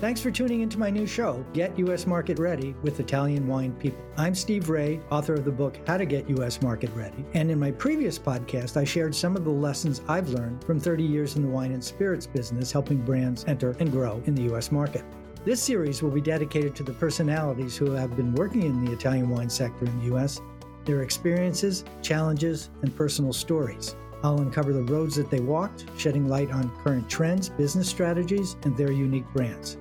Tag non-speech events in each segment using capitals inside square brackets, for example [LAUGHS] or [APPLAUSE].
Thanks for tuning into my new show, Get U.S. Market Ready with Italian Wine People. I'm Steve Raye, author of the book How to Get U.S. Market Ready. And in my previous podcast, I shared some of the lessons I've learned from 30 years in the wine and spirits business, helping brands enter and grow in the U.S. market. This series will be dedicated to the personalities who have been working in the Italian wine sector in the U.S., their experiences, challenges, and personal stories. I'll uncover the roads that they walked, shedding light on current trends, business strategies, and their unique brands.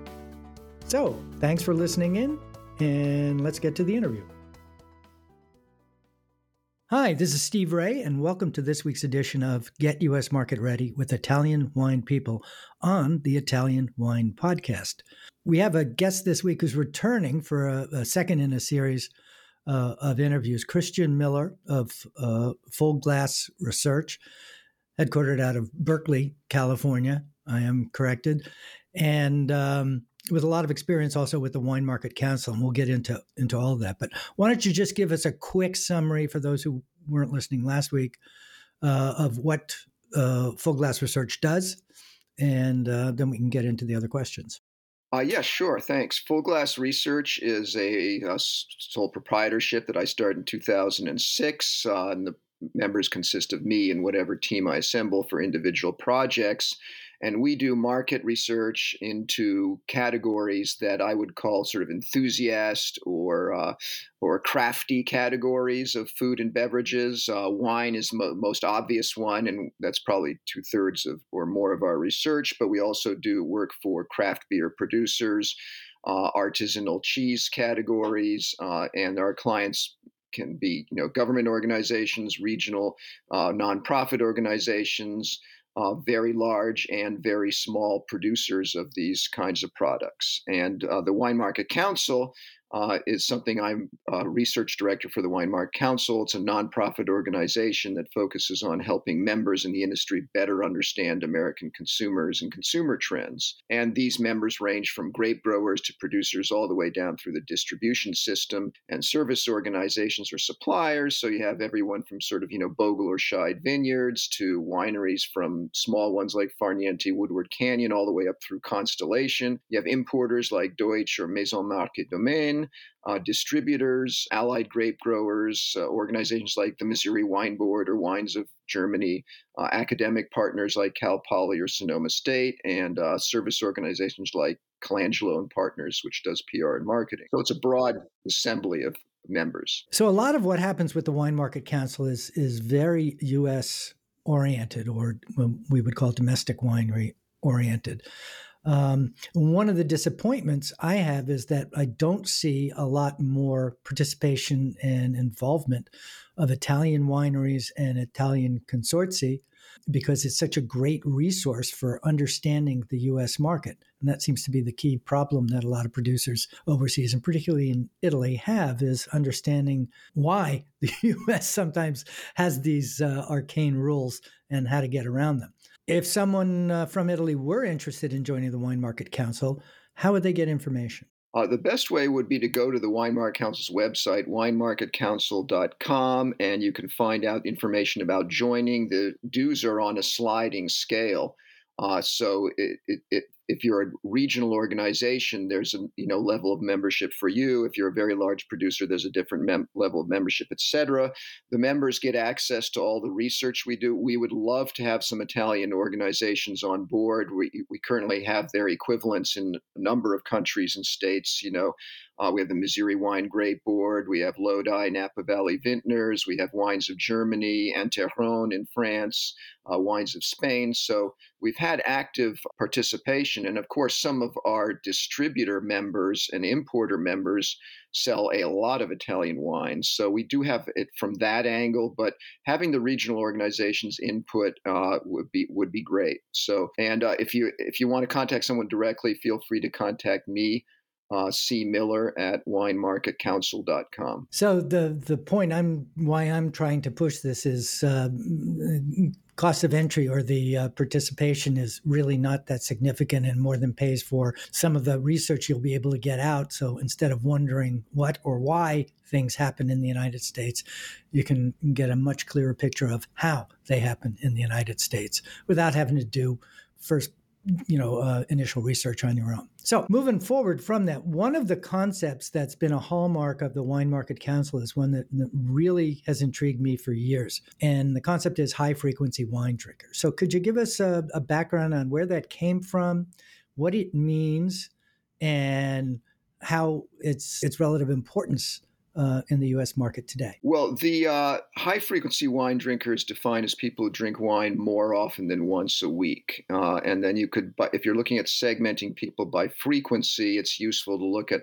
So, thanks for listening in, and let's get to the interview. Hi, this is Steve Raye, and welcome to this week's edition of Get US Market Ready with Italian Wine People on the Italian Wine Podcast. We have a guest this week who's returning for a, a second in a series uh, of interviews Christian Miller of uh, Full Glass Research, headquartered out of Berkeley, California. I am corrected. And um, with a lot of experience also with the Wine Market Council, and we'll get into into all of that. But why don't you just give us a quick summary for those who weren't listening last week uh, of what uh, Full Glass Research does, and uh, then we can get into the other questions. Uh, yeah, sure. Thanks. Full Glass Research is a, a sole proprietorship that I started in 2006, uh, and the members consist of me and whatever team I assemble for individual projects. And we do market research into categories that I would call sort of enthusiast or uh, or crafty categories of food and beverages. Uh, wine is mo- most obvious one, and that's probably two thirds of or more of our research. But we also do work for craft beer producers. Uh, artisanal cheese categories, uh, and our clients can be you know government organizations, regional uh, nonprofit organizations, uh, very large and very small producers of these kinds of products. And uh, the Wine Market Council uh, is something I'm a research director for the Wine Council. It's a nonprofit organization that focuses on helping members in the industry better understand American consumers and consumer trends. And these members range from grape growers to producers all the way down through the distribution system and service organizations or suppliers. So you have everyone from sort of, you know, Bogle or Scheid vineyards to wineries from small ones like Farniente Woodward Canyon all the way up through Constellation. You have importers like Deutsch or Maison Marque Domaine uh, distributors, allied grape growers, uh, organizations like the Missouri Wine Board or Wines of Germany, uh, academic partners like Cal Poly or Sonoma State, and uh, service organizations like Colangelo and Partners, which does PR and marketing. So it's a broad assembly of members. So a lot of what happens with the Wine Market Council is is very U.S. oriented, or we would call it domestic winery oriented. Um, one of the disappointments I have is that I don't see a lot more participation and involvement of Italian wineries and Italian consortia because it's such a great resource for understanding the US market. And that seems to be the key problem that a lot of producers overseas, and particularly in Italy, have is understanding why the [LAUGHS] US sometimes has these uh, arcane rules and how to get around them. If someone uh, from Italy were interested in joining the Wine Market Council, how would they get information? Uh, the best way would be to go to the Wine Market Council's website, winemarketcouncil.com, and you can find out information about joining. The dues are on a sliding scale. Uh, so it, it, it, if you're a regional organization, there's a you know level of membership for you. If you're a very large producer, there's a different mem- level of membership, etc. The members get access to all the research we do. We would love to have some Italian organizations on board. We we currently have their equivalents in a number of countries and states. You know, uh, we have the Missouri Wine Grape Board. We have Lodi Napa Valley Vintners. We have Wines of Germany, Inter Rhône in France, uh, Wines of Spain. So we've had active participation. And of course, some of our distributor members and importer members sell a lot of Italian wines. So we do have it from that angle, but having the regional organizations input uh, would be would be great. So, and uh, if you if you want to contact someone directly, feel free to contact me uh, C. Miller at winemarketcouncil.com. So the the point I'm why I'm trying to push this is uh, cost of entry or the uh, participation is really not that significant and more than pays for some of the research you'll be able to get out. So instead of wondering what or why things happen in the United States, you can get a much clearer picture of how they happen in the United States without having to do first you know uh, initial research on your own. So moving forward from that, one of the concepts that's been a hallmark of the Wine Market Council is one that, that really has intrigued me for years, and the concept is high frequency wine drinkers. So could you give us a, a background on where that came from, what it means, and how its its relative importance uh, in the U.S. market today? Well, the uh, high frequency wine drinker is defined as people who drink wine more often than once a week. Uh, and then you could, if you're looking at segmenting people by frequency, it's useful to look at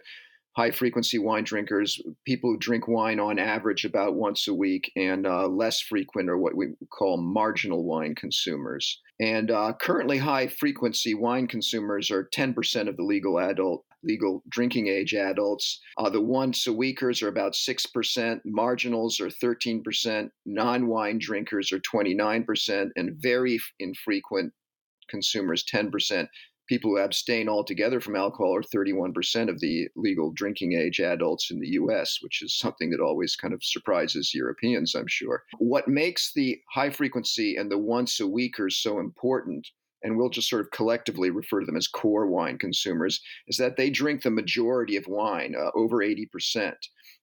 high frequency wine drinkers, people who drink wine on average about once a week, and uh, less frequent or what we call marginal wine consumers. And uh, currently, high frequency wine consumers are 10% of the legal adult legal drinking age adults. Uh, the once a weekers are about 6%, marginals are 13%, non wine drinkers are 29%, and very infrequent consumers 10%. People who abstain altogether from alcohol are 31% of the legal drinking age adults in the US, which is something that always kind of surprises Europeans, I'm sure. What makes the high frequency and the once a weekers so important and we'll just sort of collectively refer to them as core wine consumers, is that they drink the majority of wine, uh, over 80%.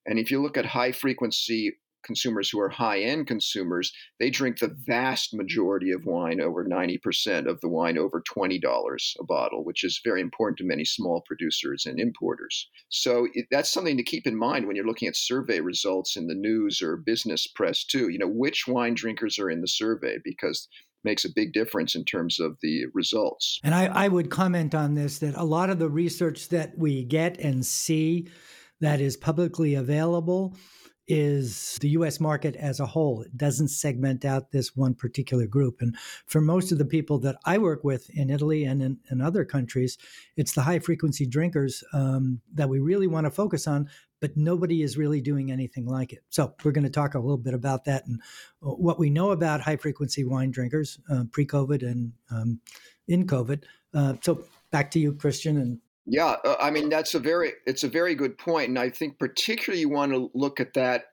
And if you look at high frequency consumers who are high end consumers, they drink the vast majority of wine, over 90% of the wine over $20 a bottle, which is very important to many small producers and importers. So it, that's something to keep in mind when you're looking at survey results in the news or business press, too. You know, which wine drinkers are in the survey because makes a big difference in terms of the results. And I, I would comment on this that a lot of the research that we get and see that is publicly available is the US market as a whole. It doesn't segment out this one particular group. And for most of the people that I work with in Italy and in, in other countries, it's the high frequency drinkers um, that we really want to focus on, but nobody is really doing anything like it. So we're going to talk a little bit about that and uh, what we know about high frequency wine drinkers uh, pre COVID and um, in COVID. Uh, so back to you, Christian, and yeah, uh, I mean that's a very it's a very good point, and I think particularly you want to look at that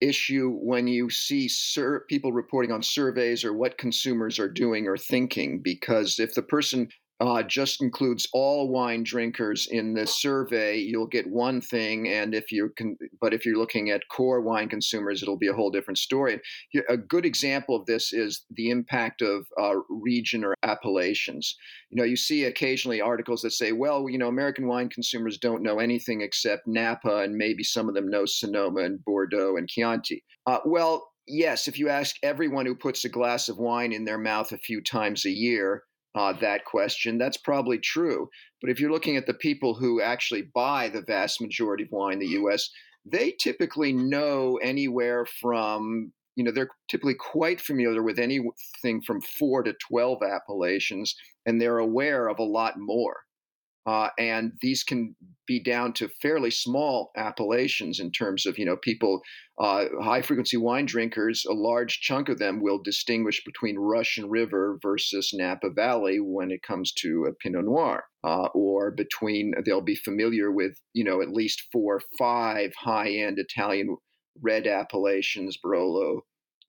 issue when you see sur- people reporting on surveys or what consumers are doing or thinking, because if the person uh, just includes all wine drinkers in the survey, you'll get one thing. And if you can, but if you're looking at core wine consumers, it'll be a whole different story. A good example of this is the impact of uh, region or appellations. You know, you see occasionally articles that say, well, you know, American wine consumers don't know anything except Napa, and maybe some of them know Sonoma and Bordeaux and Chianti. Uh, well, yes, if you ask everyone who puts a glass of wine in their mouth a few times a year, uh, that question. That's probably true. But if you're looking at the people who actually buy the vast majority of wine in the US, they typically know anywhere from, you know, they're typically quite familiar with anything from four to 12 appellations, and they're aware of a lot more. Uh, and these can be down to fairly small appellations in terms of you know people uh, high frequency wine drinkers a large chunk of them will distinguish between russian river versus napa valley when it comes to a pinot noir. Uh, or between they'll be familiar with you know at least four or five high end italian red appellations barolo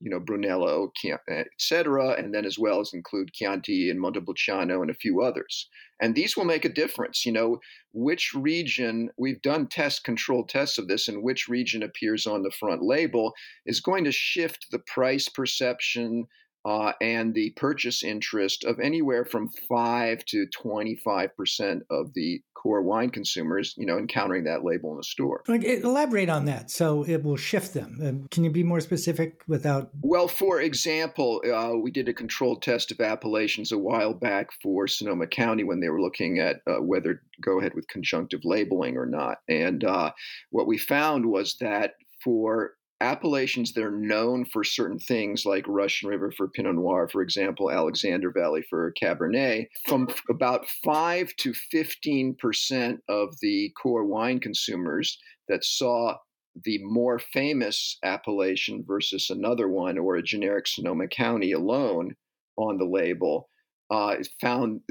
you know, Brunello, eh, etc., and then as well as include Chianti and Montepulciano and a few others. And these will make a difference. You know, which region, we've done test controlled tests of this, and which region appears on the front label is going to shift the price perception uh, and the purchase interest of anywhere from 5 to 25% of the core wine consumers, you know, encountering that label in the store. Like, elaborate on that. So it will shift them. Um, can you be more specific without? Well, for example, uh, we did a controlled test of appellations a while back for Sonoma County when they were looking at uh, whether to go ahead with conjunctive labeling or not. And uh, what we found was that for appellations that are known for certain things like Russian River for Pinot Noir, for example, Alexander Valley for Cabernet, from about 5 to 15% of the core wine consumers that saw the more famous appellation versus another one or a generic Sonoma County alone on the label uh, found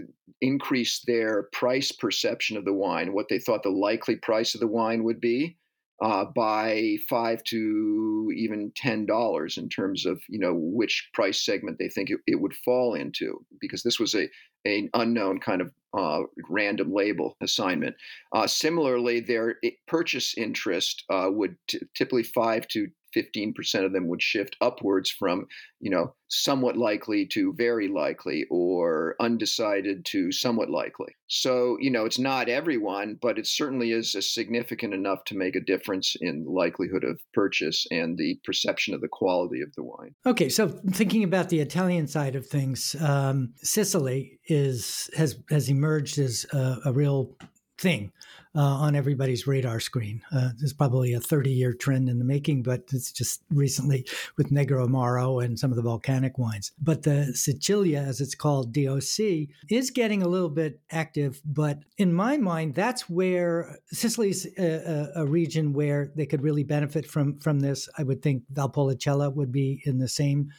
increased their price perception of the wine, what they thought the likely price of the wine would be uh, by five to even ten dollars in terms of you know which price segment they think it, it would fall into because this was a an unknown kind of uh, random label assignment. Uh, similarly, their purchase interest uh, would t- typically five to 15% of them would shift upwards from, you know, somewhat likely to very likely or undecided to somewhat likely. So, you know, it's not everyone, but it certainly is significant enough to make a difference in likelihood of purchase and the perception of the quality of the wine. Okay, so thinking about the Italian side of things, um, Sicily is has has emerged as a, a real thing uh, on everybody's radar screen. Uh, there's probably a 30 year trend in the making, but it's just recently with Negro Amaro and some of the volcanic wines. But the Sicilia, as it's called, DOC, is getting a little bit active. But in my mind, that's where Sicily's a, a, a region where they could really benefit from from this. I would think Valpolicella would be in the same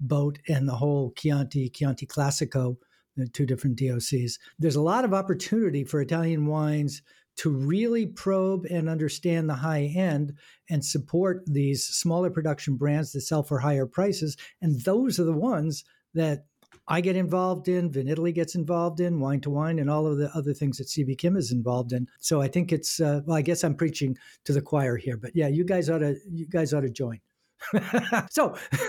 boat, and the whole Chianti Chianti Classico two different DOCs. There's a lot of opportunity for Italian wines to really probe and understand the high end and support these smaller production brands that sell for higher prices. And those are the ones that I get involved in, Vinitaly gets involved in, Wine to Wine, and all of the other things that Stevie Kim is involved in. So I think it's uh, well, I guess I'm preaching to the choir here, but yeah, you guys ought to you guys ought to join. [LAUGHS] so [LAUGHS]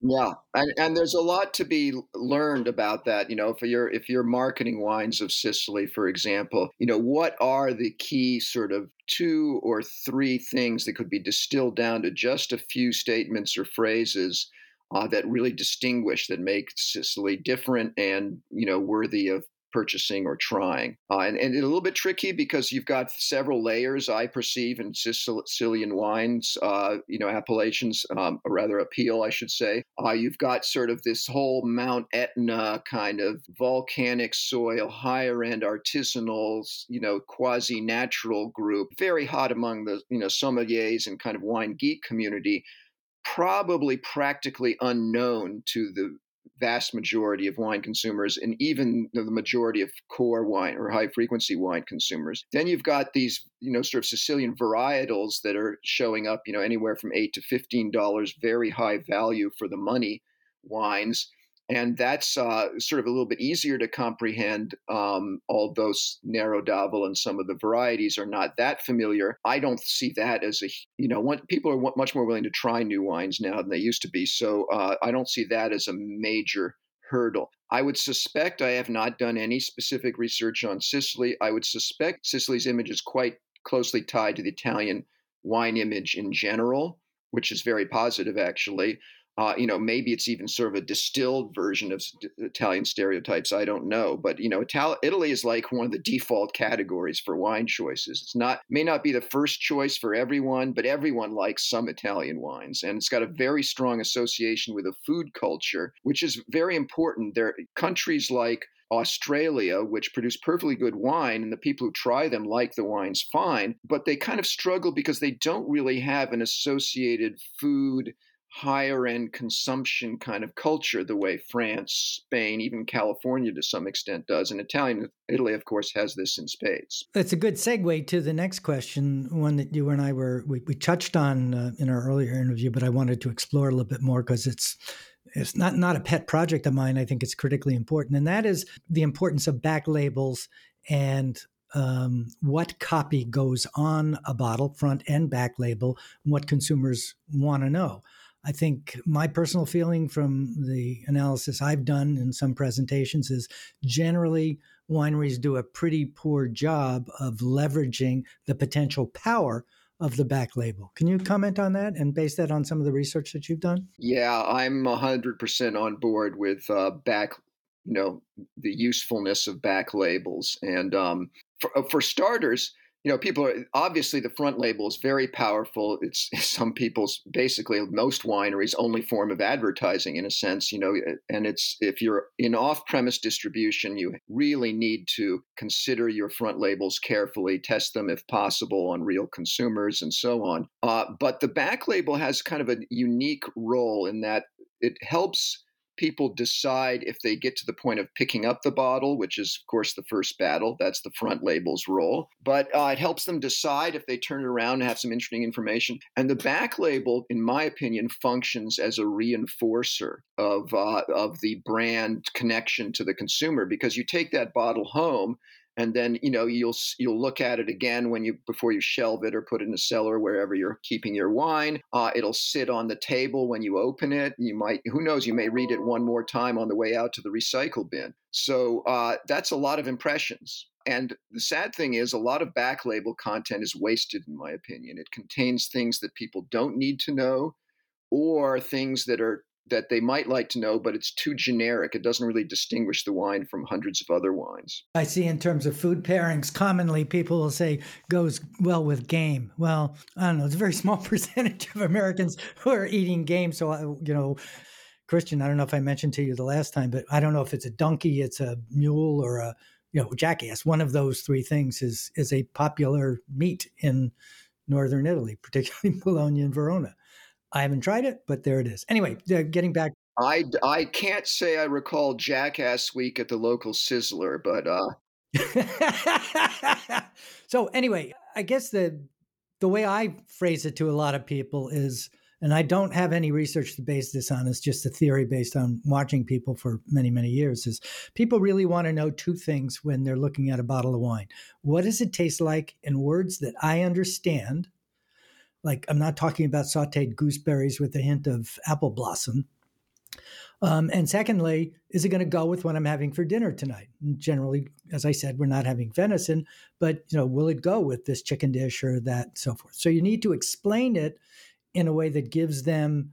yeah and, and there's a lot to be learned about that you know if you're if you're marketing wines of sicily for example you know what are the key sort of two or three things that could be distilled down to just a few statements or phrases uh, that really distinguish that make Sicily different and you know worthy of purchasing or trying. Uh, and, and, a little bit tricky because you've got several layers, I perceive, in Sicilian wines, uh, you know, appellations, um, or rather appeal, I should say. Uh, you've got sort of this whole Mount Etna kind of volcanic soil, higher end artisanal, you know, quasi natural group, very hot among the, you know, sommeliers and kind of wine geek community probably practically unknown to the vast majority of wine consumers and even the majority of core wine or high frequency wine consumers. Then you've got these, you know, sort of Sicilian varietals that are showing up, you know, anywhere from eight to fifteen dollars, very high value for the money wines and that's uh, sort of a little bit easier to comprehend. Um, although Nero d'Avola and some of the varieties are not that familiar, I don't see that as a you know people are much more willing to try new wines now than they used to be. So uh, I don't see that as a major hurdle. I would suspect I have not done any specific research on Sicily. I would suspect Sicily's image is quite closely tied to the Italian wine image in general, which is very positive actually. Uh, you know, maybe it's even sort of a distilled version of Italian stereotypes. I don't know, but you know, Ital- Italy is like one of the default categories for wine choices. It's not may not be the first choice for everyone, but everyone likes some Italian wines, and it's got a very strong association with a food culture, which is very important. There, countries like Australia, which produce perfectly good wine, and the people who try them like the wines fine, but they kind of struggle because they don't really have an associated food higher end consumption kind of culture the way France, Spain, even California to some extent does. And Italian Italy, of course, has this in spades. That's a good segue to the next question, one that you and I were we, we touched on uh, in our earlier interview, but I wanted to explore a little bit more because it's it's not not a pet project of mine. I think it's critically important, and that is the importance of back labels and um, what copy goes on a bottle, front and back label, and what consumers want to know. I think my personal feeling from the analysis I've done in some presentations is generally wineries do a pretty poor job of leveraging the potential power of the back label. Can you comment on that and base that on some of the research that you've done? Yeah, I'm 100% on board with uh, back, you know, the usefulness of back labels. And um, for, for starters, you know, people are obviously the front label is very powerful. It's [LAUGHS] some people's basically most wineries' only form of advertising in a sense, you know, and it's if you're in off-premise distribution, you really need to consider your front labels carefully, test them if possible on real consumers, and so on. Uh, but the back label has kind of a unique role in that it helps people decide if they get to the point of picking up the bottle, which is, of course, the first battle. That's the front label's role. But uh, it helps them decide if they turn it around and have some interesting information. And the back label, in my opinion, functions as a reinforcer of, uh, of the brand connection to the consumer because you take that bottle home and then you know you'll you'll look at it again when you before you shelve it or put it in a cellar wherever you're keeping your wine. Uh, it'll sit on the table when you open it. You might who knows you may read it one more time on the way out to the recycle bin. So uh, that's a lot of impressions. And the sad thing is a lot of back label content is wasted in my opinion. It contains things that people don't need to know or things that are that they might like to know, but it's too generic. It doesn't really distinguish the wine from hundreds of other wines. I see in terms of food pairings, commonly people will say goes well with game. Well, I don't know. It's a very [LAUGHS] small percentage of Americans who are eating game. So, I, you know, Christian, I don't know if I mentioned to you the last time, but I don't know if it's a donkey, it's a mule, or a you know jackass. One of those three things is is a popular meat in northern Italy, particularly [LAUGHS] Bologna and Verona. I haven't tried it, but there it is. Anyway, getting back. I, I can't say I recall Jackass Week at the local Sizzler, but. uh [LAUGHS] so anyway, I guess the the way I phrase it to a lot of people is, and I don't have any research to base this on. It's just a theory based on watching people for many many years. Is people really want to know two things when they're looking at a bottle of wine? What does it taste like in words that I understand? Like I'm not talking about sauteed gooseberries with a hint of apple blossom. Um, and secondly, is it going to go with what I'm having for dinner tonight? And generally, as I said, we're not having venison, but you know, will it go with this chicken dish or that, so forth? So you need to explain it in a way that gives them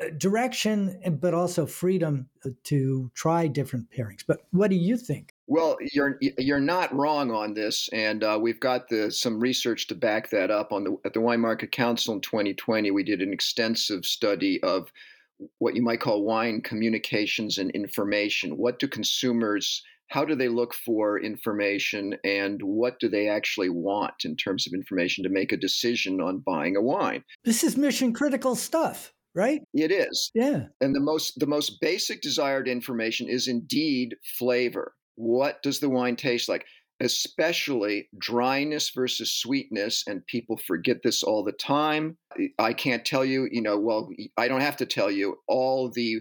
uh, direction, but also freedom uh, to try different pairings. But what do you think? Well, you're you're not wrong on this, and uh, we've got the some research to back that up. On the at the Wine Market Council in 2020, we did an extensive study of what you might call wine communications and information. What do consumers how do they look for information and what do they actually want in terms of information to make a decision on buying a wine? This is mission critical stuff right it is yeah and the most the most basic desired information is indeed flavor what does the wine taste like? Especially dryness versus sweetness. And people forget this all the time. I can't tell you, you know, well, I don't have to tell you all the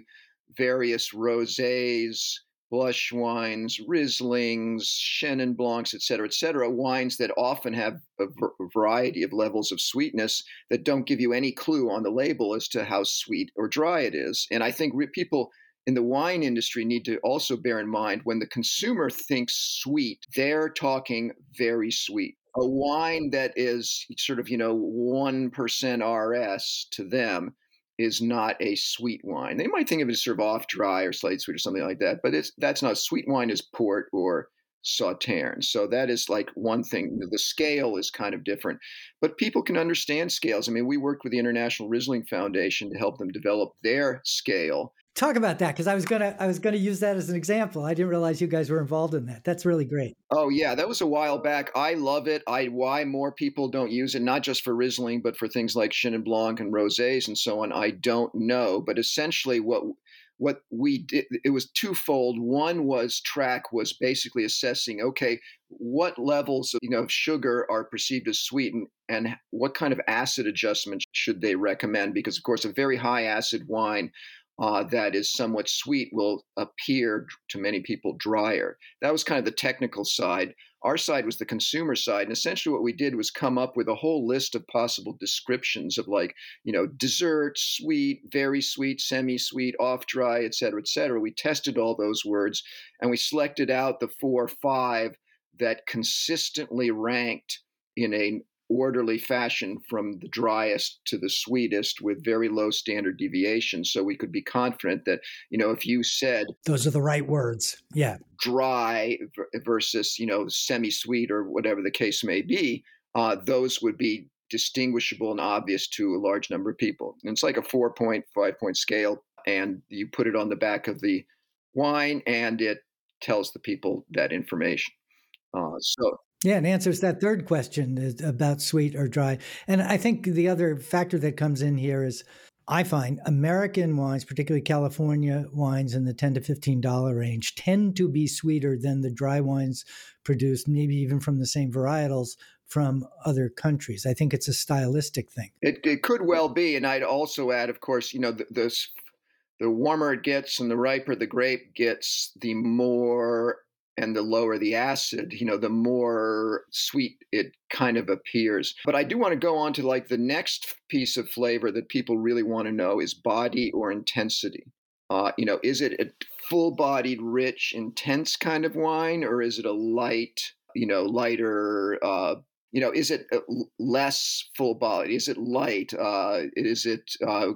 various rosés, blush wines, Rieslings, Chenin Blancs, et cetera, et cetera, wines that often have a variety of levels of sweetness that don't give you any clue on the label as to how sweet or dry it is. And I think people in the wine industry need to also bear in mind when the consumer thinks sweet, they're talking very sweet. A wine that is sort of, you know, 1% RS to them is not a sweet wine. They might think of it as sort of off dry or slight sweet or something like that, but it's that's not sweet wine is port or Sauterne. So that is like one thing. The scale is kind of different, but people can understand scales. I mean, we worked with the International Riesling Foundation to help them develop their scale talk about that because I was gonna I was gonna use that as an example. I didn't realize you guys were involved in that. That's really great. Oh yeah, that was a while back. I love it. I why more people don't use it, not just for Riesling, but for things like Chenin Blanc and rosés and so on. I don't know, but essentially what what we did it was twofold one was track was basically assessing okay what levels of you know of sugar are perceived as sweet and, and what kind of acid adjustment should they recommend because of course a very high acid wine uh, that is somewhat sweet will appear to many people drier. That was kind of the technical side. Our side was the consumer side. And essentially, what we did was come up with a whole list of possible descriptions of like, you know, dessert, sweet, very sweet, semi sweet, off dry, et cetera, et cetera. We tested all those words and we selected out the four or five that consistently ranked in a orderly fashion from the driest to the sweetest with very low standard deviation. So we could be confident that you know if you said those are the right words. Yeah. dry versus you know semi sweet or whatever the case may be uh, those would be distinguishable and obvious to a large number of people. And it's like a four point five point scale and you put it on the back of the wine and it tells the people that information. Uh, so yeah, and answers that third question about sweet or dry. And I think the other factor that comes in here is I find American wines, particularly California wines in the 10 to $15 range, tend to be sweeter than the dry wines produced, maybe even from the same varietals from other countries. I think it's a stylistic thing. It, it could well be. And I'd also add, of course, you know, the, the, the warmer it gets and the riper the grape gets, the more and the lower the acid, you know, the more sweet it kind of appears. But I do want to go on to like the next piece of flavor that people really want to know is body or intensity. Uh, you know, is it a full bodied, rich, intense kind of wine, or is it a light, you know, lighter, uh, you know, is it uh, less full bodied? Is it light? Uh, is it uh,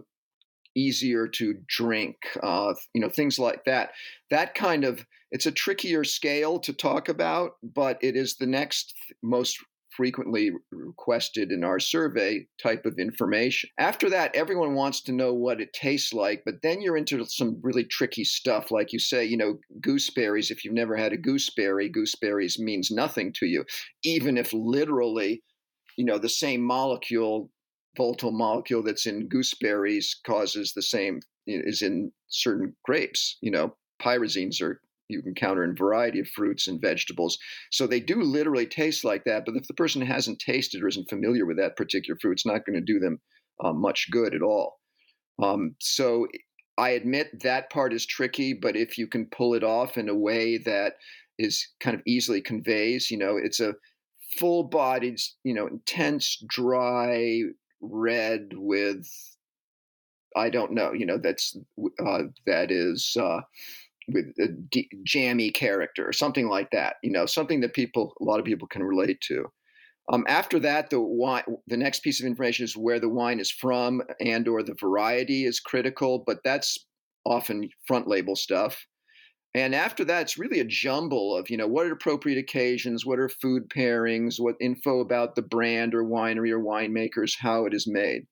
easier to drink? Uh, you know, things like that. That kind of it's a trickier scale to talk about, but it is the next most frequently requested in our survey type of information. After that, everyone wants to know what it tastes like, but then you're into some really tricky stuff. Like you say, you know, gooseberries, if you've never had a gooseberry, gooseberries means nothing to you, even if literally, you know, the same molecule, volatile molecule that's in gooseberries causes the same, is in certain grapes. You know, pyrazines are you can counter in variety of fruits and vegetables. So they do literally taste like that. But if the person hasn't tasted or isn't familiar with that particular fruit, it's not going to do them uh, much good at all. Um, so I admit that part is tricky, but if you can pull it off in a way that is kind of easily conveys, you know, it's a full bodied, you know, intense, dry red with I don't know, you know, that's uh, that is uh, with a d- jammy character or something like that. You know, something that people, a lot of people can relate to. Um, after that, the wine, the next piece of information is where the wine is from and or the variety is critical, but that's often front label stuff. And after that, it's really a jumble of, you know, what are appropriate occasions, what are food pairings, what info about the brand or winery or winemakers, how it is made.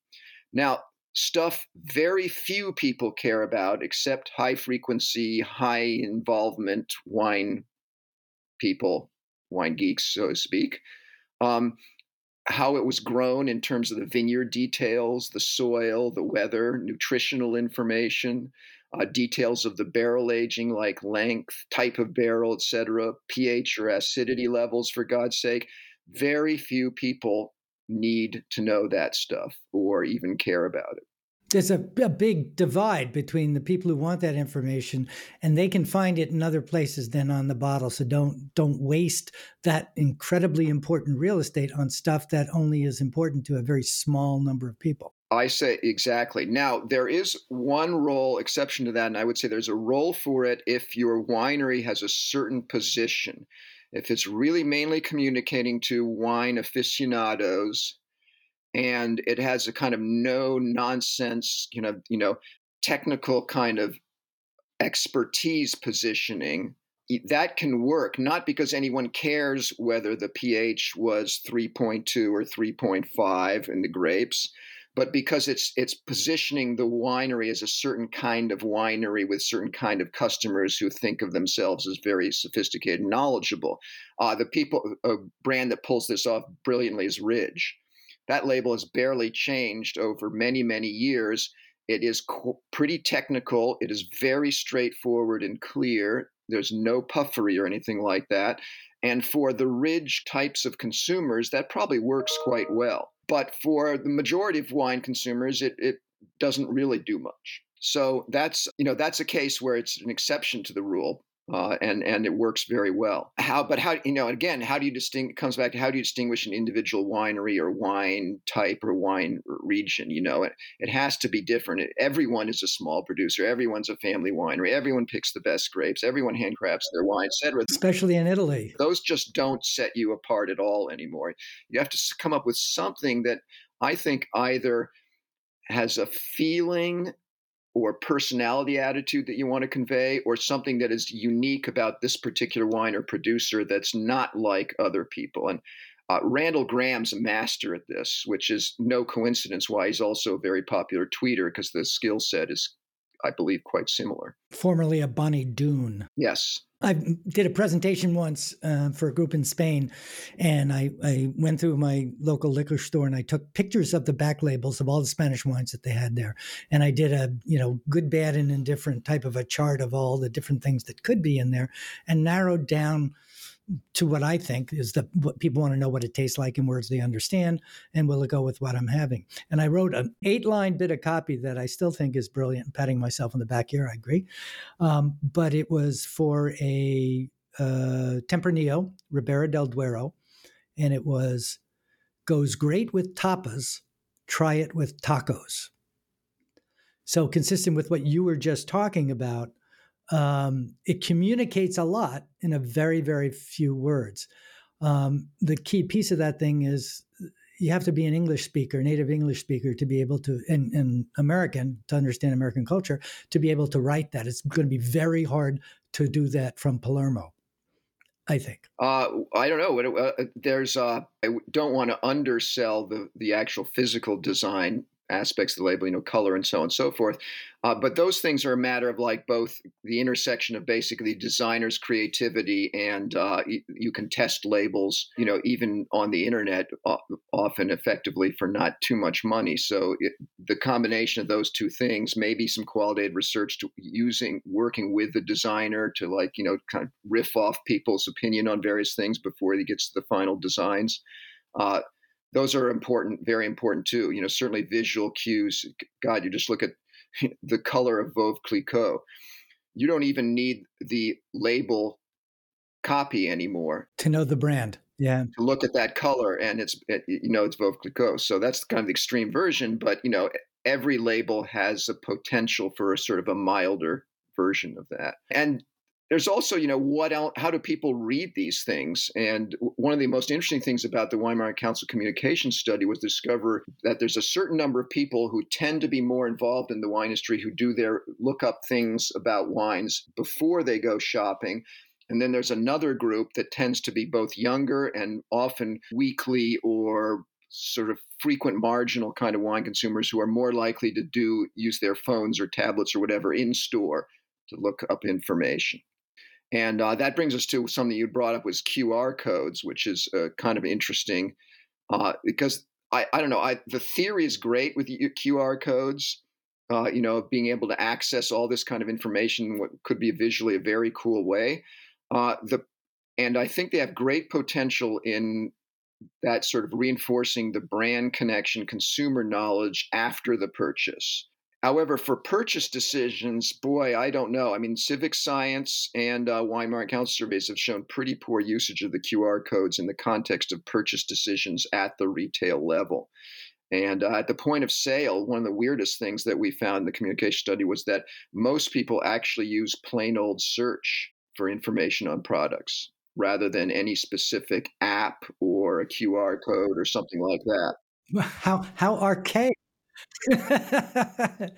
Now, stuff very few people care about except high frequency, high involvement wine people, wine geeks, so to speak. Um, how it was grown in terms of the vineyard details, the soil, the weather, nutritional information, uh, details of the barrel aging, like length, type of barrel, etc., pH or acidity levels, for God's sake. Very few people need to know that stuff or even care about it. There's a, a, big divide between the people who want that information and they can find it in other places than on the bottle. So don't don't waste that incredibly important real estate on stuff that only is important to a very small number of people. I say exactly. Now, there is one role exception to that, and I would say there's a role for it if your winery has a certain position if it's really mainly communicating to wine aficionados and it has a kind of no nonsense, you know, you know, technical kind of expertise positioning, that can work not because anyone cares whether the pH was 3.2 or 3.5 in the grapes, but because it's it's positioning the winery as a certain kind of winery with certain kind of customers who think of themselves as very sophisticated and knowledgeable. Uh, the people a brand that pulls this off brilliantly is Ridge. That label has barely changed over many many years. It is co- pretty technical. It is very straightforward and clear. There's no puffery or anything like that. And for the ridge types of consumers, that probably works quite well. But for the majority of wine consumers, it, it doesn't really do much. So that's you know that's a case where it's an exception to the rule uh, and and it works very well. How, but how you know again, how do you distinguish? Comes back to how do you distinguish an individual winery or wine type or wine region? You know, it it has to be different. everyone is a small producer. Everyone's a family winery. Everyone picks the best grapes. Everyone handcrafts their wine, etc. Especially in Italy, those just don't set you apart at all anymore. You have to come up with something that I think either has a feeling or personality attitude that you want to convey or something that is unique about this particular wine or producer that's not like other people and uh, Randall Grahm's a master at this, which is no coincidence why he's also a very popular tweeter because the skill set is, I believe, quite similar. Formerly a Bonny Doon. Yes, I did a presentation once uh, for a group in Spain, and I, I went through my local liquor store and I took pictures of the back labels of all the Spanish wines that they had there, and I did a you know good, bad, and indifferent type of a chart of all the different things that could be in there, and narrowed down to what I think is the what people want to know what it tastes like in words they understand, and will it go with what I'm having? And I wrote an eight line bit of copy that I still think is brilliant. Patting myself on the back here, I agree. Um, but it was for a uh, Tempranillo Ribera del Duero, and it was goes great with tapas. Try it with tacos. So consistent with what you were just talking about, um, it communicates a lot in a very, very few words. Um, the key piece of that thing is you have to be an English speaker, native English speaker, to be able to, and American to understand American culture, to be able to write that. It's going to be very hard to do that from Palermo. I think. Uh, I don't know. Uh, there's. Uh, I don't want to undersell the the actual physical design aspects of the label, you know, color and so on and so forth. Uh, but those things are a matter of like both the intersection of basically designer's creativity and uh, y- you can test labels, you know, even on the internet, uh, often effectively for not too much money. So it, the combination of those two things, maybe some qualitative research to using working with the designer to like you know kind of riff off people's opinion on various things before he gets to the final designs. Those are important, very important too. You know, certainly visual cues. God, you just look at [LAUGHS] the color of Veuve Clicquot. You don't even need the label copy anymore to know the brand. Yeah, to look at that color and it's eh, it, you know it's Veuve Clicquot. So that's kind of the extreme version. But you know, every label has a potential for a sort of a milder version of that. And there's also, you know, what else, how do people read these things? And one of the most interesting things about the Wine Market Council communication study was discover that there's a certain number of people who tend to be more involved in the wine industry who do their look up things about wines before they go shopping. And then there's another group that tends to be both younger and often weekly or sort of frequent marginal kind of wine consumers who are more likely to do use their phones or tablets or whatever in store to look up information. And uh, that brings us to something you brought up was QR codes, which is uh, kind of interesting uh, because I, I don't know. I, the theory is great with QR codes, uh, you know, being able to access all this kind of information, what could be visually a very cool way. Uh, the and I think they have great potential in that sort of reinforcing the brand connection, consumer knowledge after the purchase. However, for purchase decisions, boy, I don't know. I mean, CivicScience and uh, market council surveys have shown pretty poor usage of the QR codes in the context of purchase decisions at the retail level. And uh, at the point of sale, one of the weirdest things that we found in the communication study was that most people actually use plain old search for information on products rather than any specific app or a QR code or something like that. How how archaic [LAUGHS]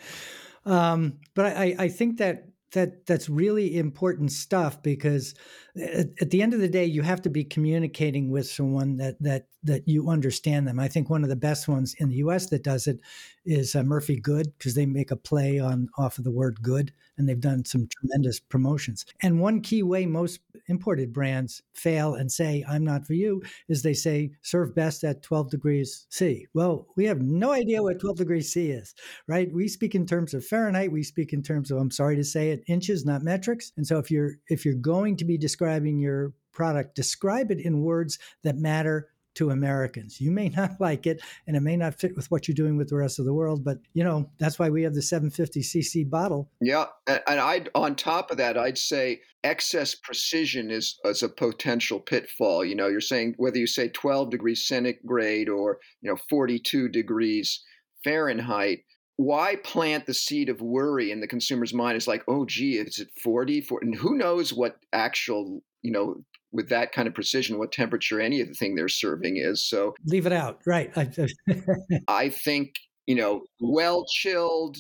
um, but I, I think that that that's really important stuff because at, at, the end of the day, you have to be communicating with someone that that that you understand them. I think one of the best ones in the U.S. that does it is uh, Murphy-Goode because they make a play on off of the word good, and they've done some tremendous promotions. And one key way most imported brands fail and say "I'm not for you" is they say serve best at 12 degrees C. Well, we have no idea what 12 degrees C is, right? We speak in terms of Fahrenheit. We speak in terms of I'm sorry to say it, inches, not metrics. And so if you're if you're going to be describing your product, describe it in words that matter to Americans. You may [LAUGHS] not like it and it may not fit with what you're doing with the rest of the world, but you know, that's why we have the 750 cc bottle. Yeah, and I on top of that, I'd say excess precision is, is a potential pitfall. You know, you're saying whether you say 12 degrees centigrade or, you know, 42 degrees Fahrenheit, why plant the seed of worry in the consumer's mind? It's like, oh, gee, is it 40? 40? And who knows what actual, you know, with that kind of precision, what temperature any of the thing they're serving is. So leave it out. Right. [LAUGHS] I think, you know, well chilled,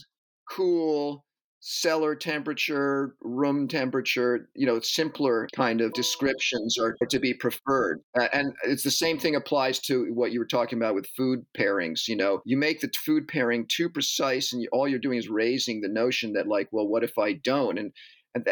cool, cellar temperature, room temperature, you know, simpler kind of descriptions are to be preferred. And it's the same thing applies to what you were talking about with food pairings. You know, you make the food pairing too precise and all you're doing is raising the notion that, like, well, what if I don't? And and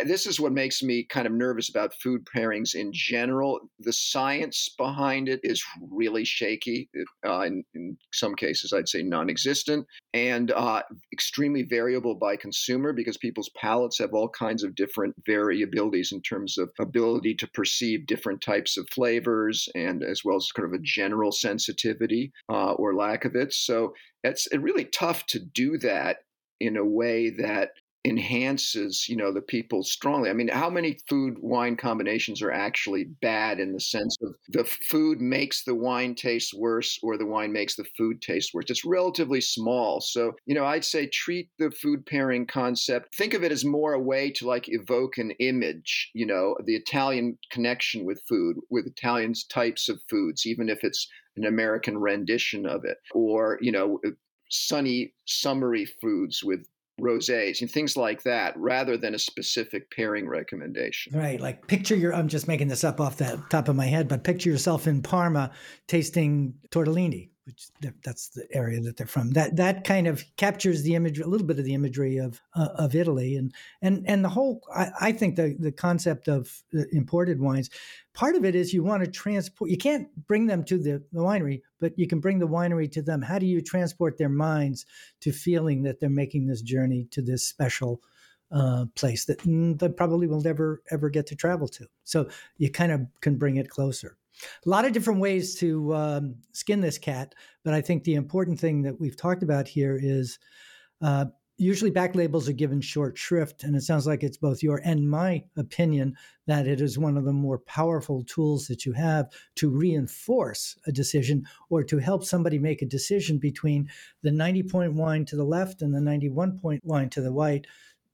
this is what makes me kind of nervous about food pairings in general. The science behind it is really shaky. Uh, in, in, some cases, I'd say non existent, and uh, extremely variable by consumer because people's palates have all kinds of different variabilities in terms of ability to perceive different types of flavors and as well as kind of a general sensitivity uh, or lack of it. So it's really tough to do that in a way that enhances you know the people strongly. I mean how many food wine combinations are actually bad in the sense of the food makes the wine taste worse or the wine makes the food taste worse? It's relatively small. So you know i'd say treat the food pairing concept think of it as more a way to like evoke an image you know the italian connection with food with italians types of foods even if it's an american rendition of it. Or you know uh, sunny summery foods with rosés and things like that rather than a specific pairing recommendation. Right. Like picture your, I'm just making this up off the top of my head, but picture yourself in Parma tasting tortellini which that's the area that they're from. That that kind of captures the image, a little bit of the imagery of uh, of Italy, and and and the whole. I, I, think the the concept of imported wines, part of it is you want to transport. You can't bring them to the, the winery, but you can bring the winery to them. How do you transport their minds to feeling that they're making this journey to this special? Uh, place that they probably will never ever get to travel to. So you kind of can bring it closer. A lot of different ways to um, skin this cat, but I think the important thing that we've talked about here is uh, usually back labels are given short shrift, and it sounds like it's both your and my opinion that it is one of the more powerful tools that you have to reinforce a decision or to help somebody make a decision between the 90 point wine to the left and the 91 point wine to the right.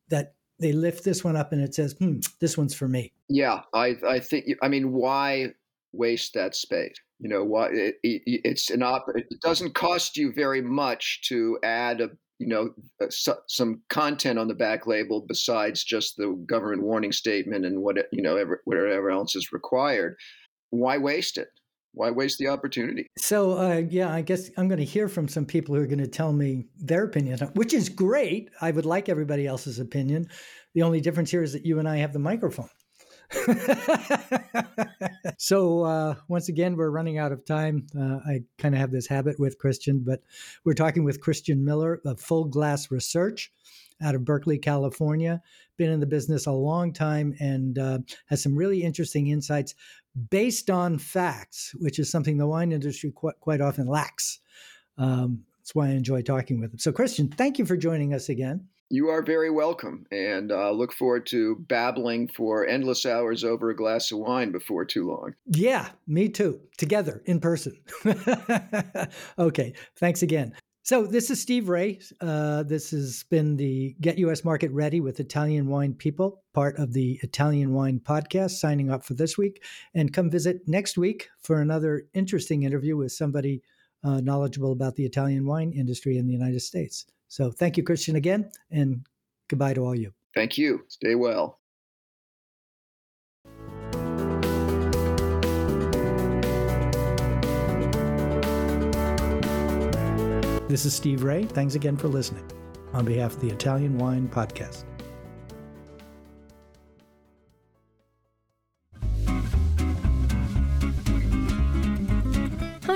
That they lift this one up and it says, hmm, this one's for me. Yeah, I, I think, I mean, why waste that space. You know, why it, it, it's an op. It doesn't cost you very much to add a you know a, some content on the back label besides just the government warning statement and what you know ever, whatever else is required. Why waste it? Why waste the opportunity? So, uh, yeah, I guess I'm going to hear from some people who are going to tell me their opinion, which is great. I would like everybody else's opinion. The only difference here is that you and I have the microphone. [LAUGHS] so uh, once again, we're running out of time. Uh, I kind of have this habit with Christian, but we're talking with Christian Miller of Full Glass Research out of Berkeley, California. Been in the business a long time and uh, has some really interesting insights based on facts, which is something the wine industry quite, quite often lacks. Um, that's why I enjoy talking with him. So, Christian, thank you for joining us again. You are very welcome, and uh, look forward to babbling for endless hours over a glass of wine before too long. Yeah, me too. Together in person. [LAUGHS] okay, thanks again. So this is Steve Raye. Uh, this has been the Get U.S. Market Ready with Italian Wine People, part of the Italian Wine Podcast. Signing up for this week, and come visit next week for another interesting interview with somebody uh, knowledgeable about the Italian wine industry in the United States. So thank you, Christian, again, and goodbye to all you. Thank you. Stay well. This is Steve Raye. Thanks again for listening on behalf of the Italian Wine Podcast.